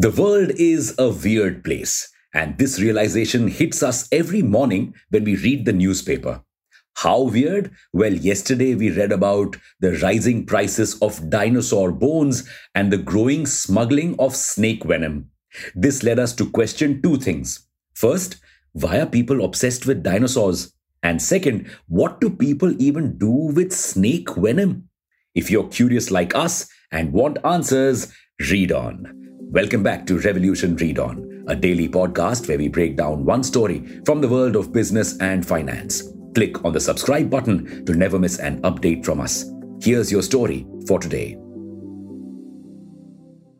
The world is a weird place, and this realization hits us every morning when we read the newspaper. How weird? Well, yesterday we read about the rising prices of dinosaur bones and the growing smuggling of snake venom. This led us to question two things. First, why are people obsessed with dinosaurs? And second, what do people even do with snake venom? If you're curious like us and want answers, read on. Welcome back to Revolution Read On, a daily podcast where we break down one story from the world of business and finance. Click on the subscribe button to never miss an update from us. Here's your story for today.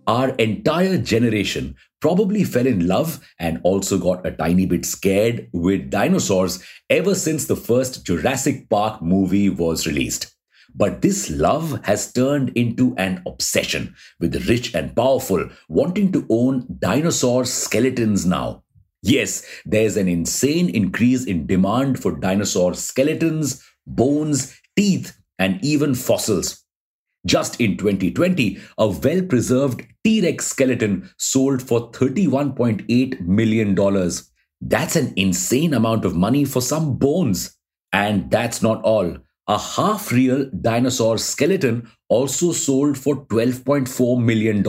Our entire generation probably fell in love and also got a tiny bit scared with dinosaurs ever since the first Jurassic Park movie was released. But this love has turned into an obsession with the rich and powerful wanting to own dinosaur skeletons now. Yes, there's an insane increase in demand for dinosaur skeletons, bones, teeth, and even fossils. Just in 2020, a well preserved T Rex skeleton sold for $31.8 million. That's an insane amount of money for some bones. And that's not all. A half real dinosaur skeleton also sold for $12.4 million.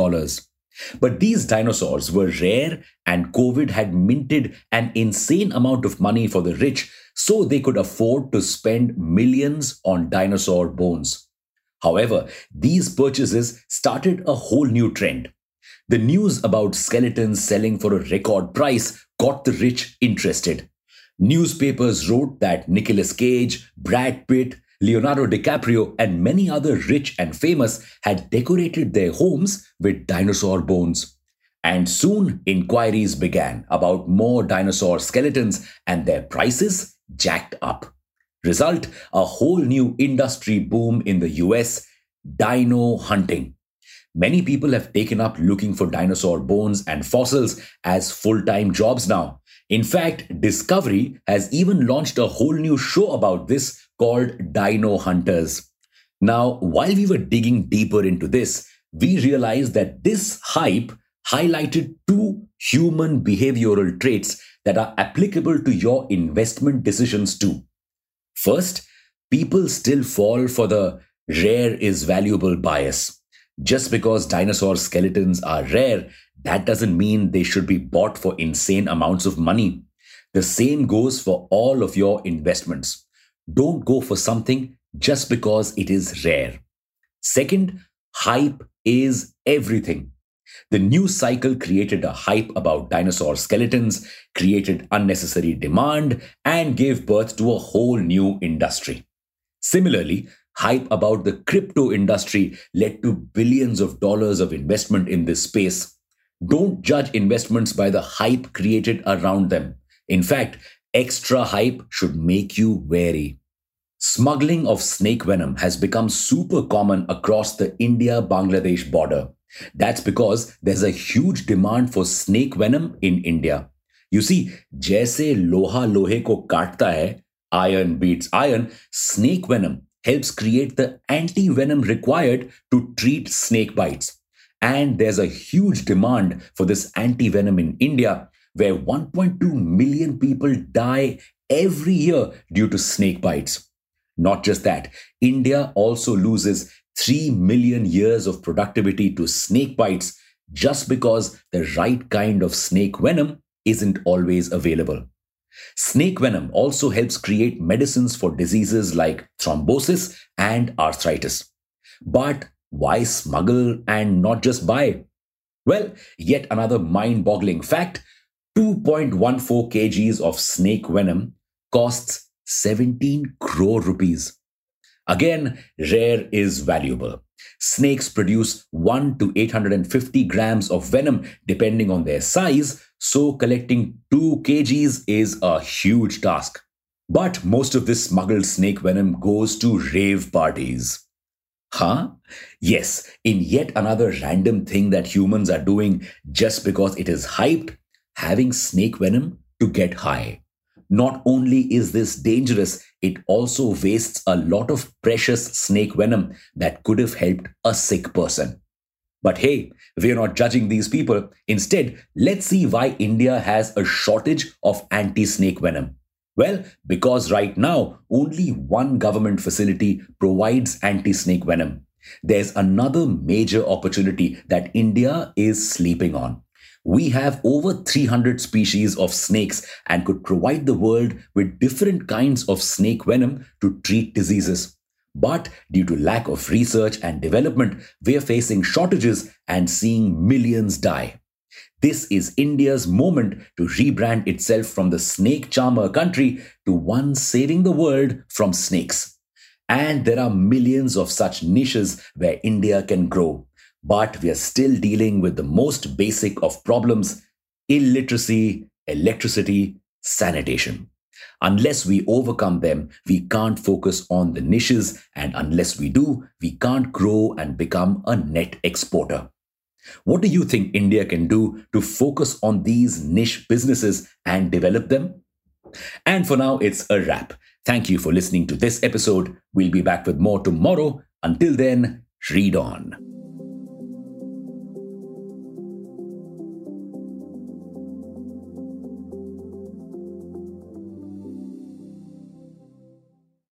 But these dinosaurs were rare, and COVID had minted an insane amount of money for the rich so they could afford to spend millions on dinosaur bones. However, these purchases started a whole new trend. The news about skeletons selling for a record price got the rich interested. Newspapers wrote that Nicolas Cage, Brad Pitt, Leonardo DiCaprio, and many other rich and famous had decorated their homes with dinosaur bones. And soon inquiries began about more dinosaur skeletons, and their prices jacked up. Result a whole new industry boom in the US dino hunting. Many people have taken up looking for dinosaur bones and fossils as full time jobs now. In fact, Discovery has even launched a whole new show about this called Dino Hunters. Now, while we were digging deeper into this, we realized that this hype highlighted two human behavioral traits that are applicable to your investment decisions too. First, people still fall for the rare is valuable bias. Just because dinosaur skeletons are rare, that doesn't mean they should be bought for insane amounts of money. The same goes for all of your investments. Don't go for something just because it is rare. Second, hype is everything. The news cycle created a hype about dinosaur skeletons, created unnecessary demand, and gave birth to a whole new industry. Similarly, hype about the crypto industry led to billions of dollars of investment in this space. Don't judge investments by the hype created around them. In fact, extra hype should make you wary. Smuggling of snake venom has become super common across the India Bangladesh border. That's because there's a huge demand for snake venom in India. You see, जैसे लोहा लोहे को काटता है, iron beats iron, snake venom helps create the anti venom required to treat snake bites. And there's a huge demand for this anti venom in India, where 1.2 million people die every year due to snake bites. Not just that, India also loses 3 million years of productivity to snake bites just because the right kind of snake venom isn't always available. Snake venom also helps create medicines for diseases like thrombosis and arthritis. But why smuggle and not just buy? Well, yet another mind boggling fact 2.14 kgs of snake venom costs 17 crore rupees. Again, rare is valuable. Snakes produce 1 to 850 grams of venom depending on their size, so collecting 2 kgs is a huge task. But most of this smuggled snake venom goes to rave parties. Huh? Yes, in yet another random thing that humans are doing just because it is hyped, having snake venom to get high. Not only is this dangerous, it also wastes a lot of precious snake venom that could have helped a sick person. But hey, we're not judging these people. Instead, let's see why India has a shortage of anti snake venom. Well, because right now, only one government facility provides anti snake venom. There's another major opportunity that India is sleeping on. We have over 300 species of snakes and could provide the world with different kinds of snake venom to treat diseases. But due to lack of research and development, we're facing shortages and seeing millions die. This is India's moment to rebrand itself from the snake charmer country to one saving the world from snakes. And there are millions of such niches where India can grow. But we are still dealing with the most basic of problems illiteracy, electricity, sanitation. Unless we overcome them, we can't focus on the niches, and unless we do, we can't grow and become a net exporter. What do you think India can do to focus on these niche businesses and develop them? And for now, it's a wrap. Thank you for listening to this episode. We'll be back with more tomorrow. Until then, read on.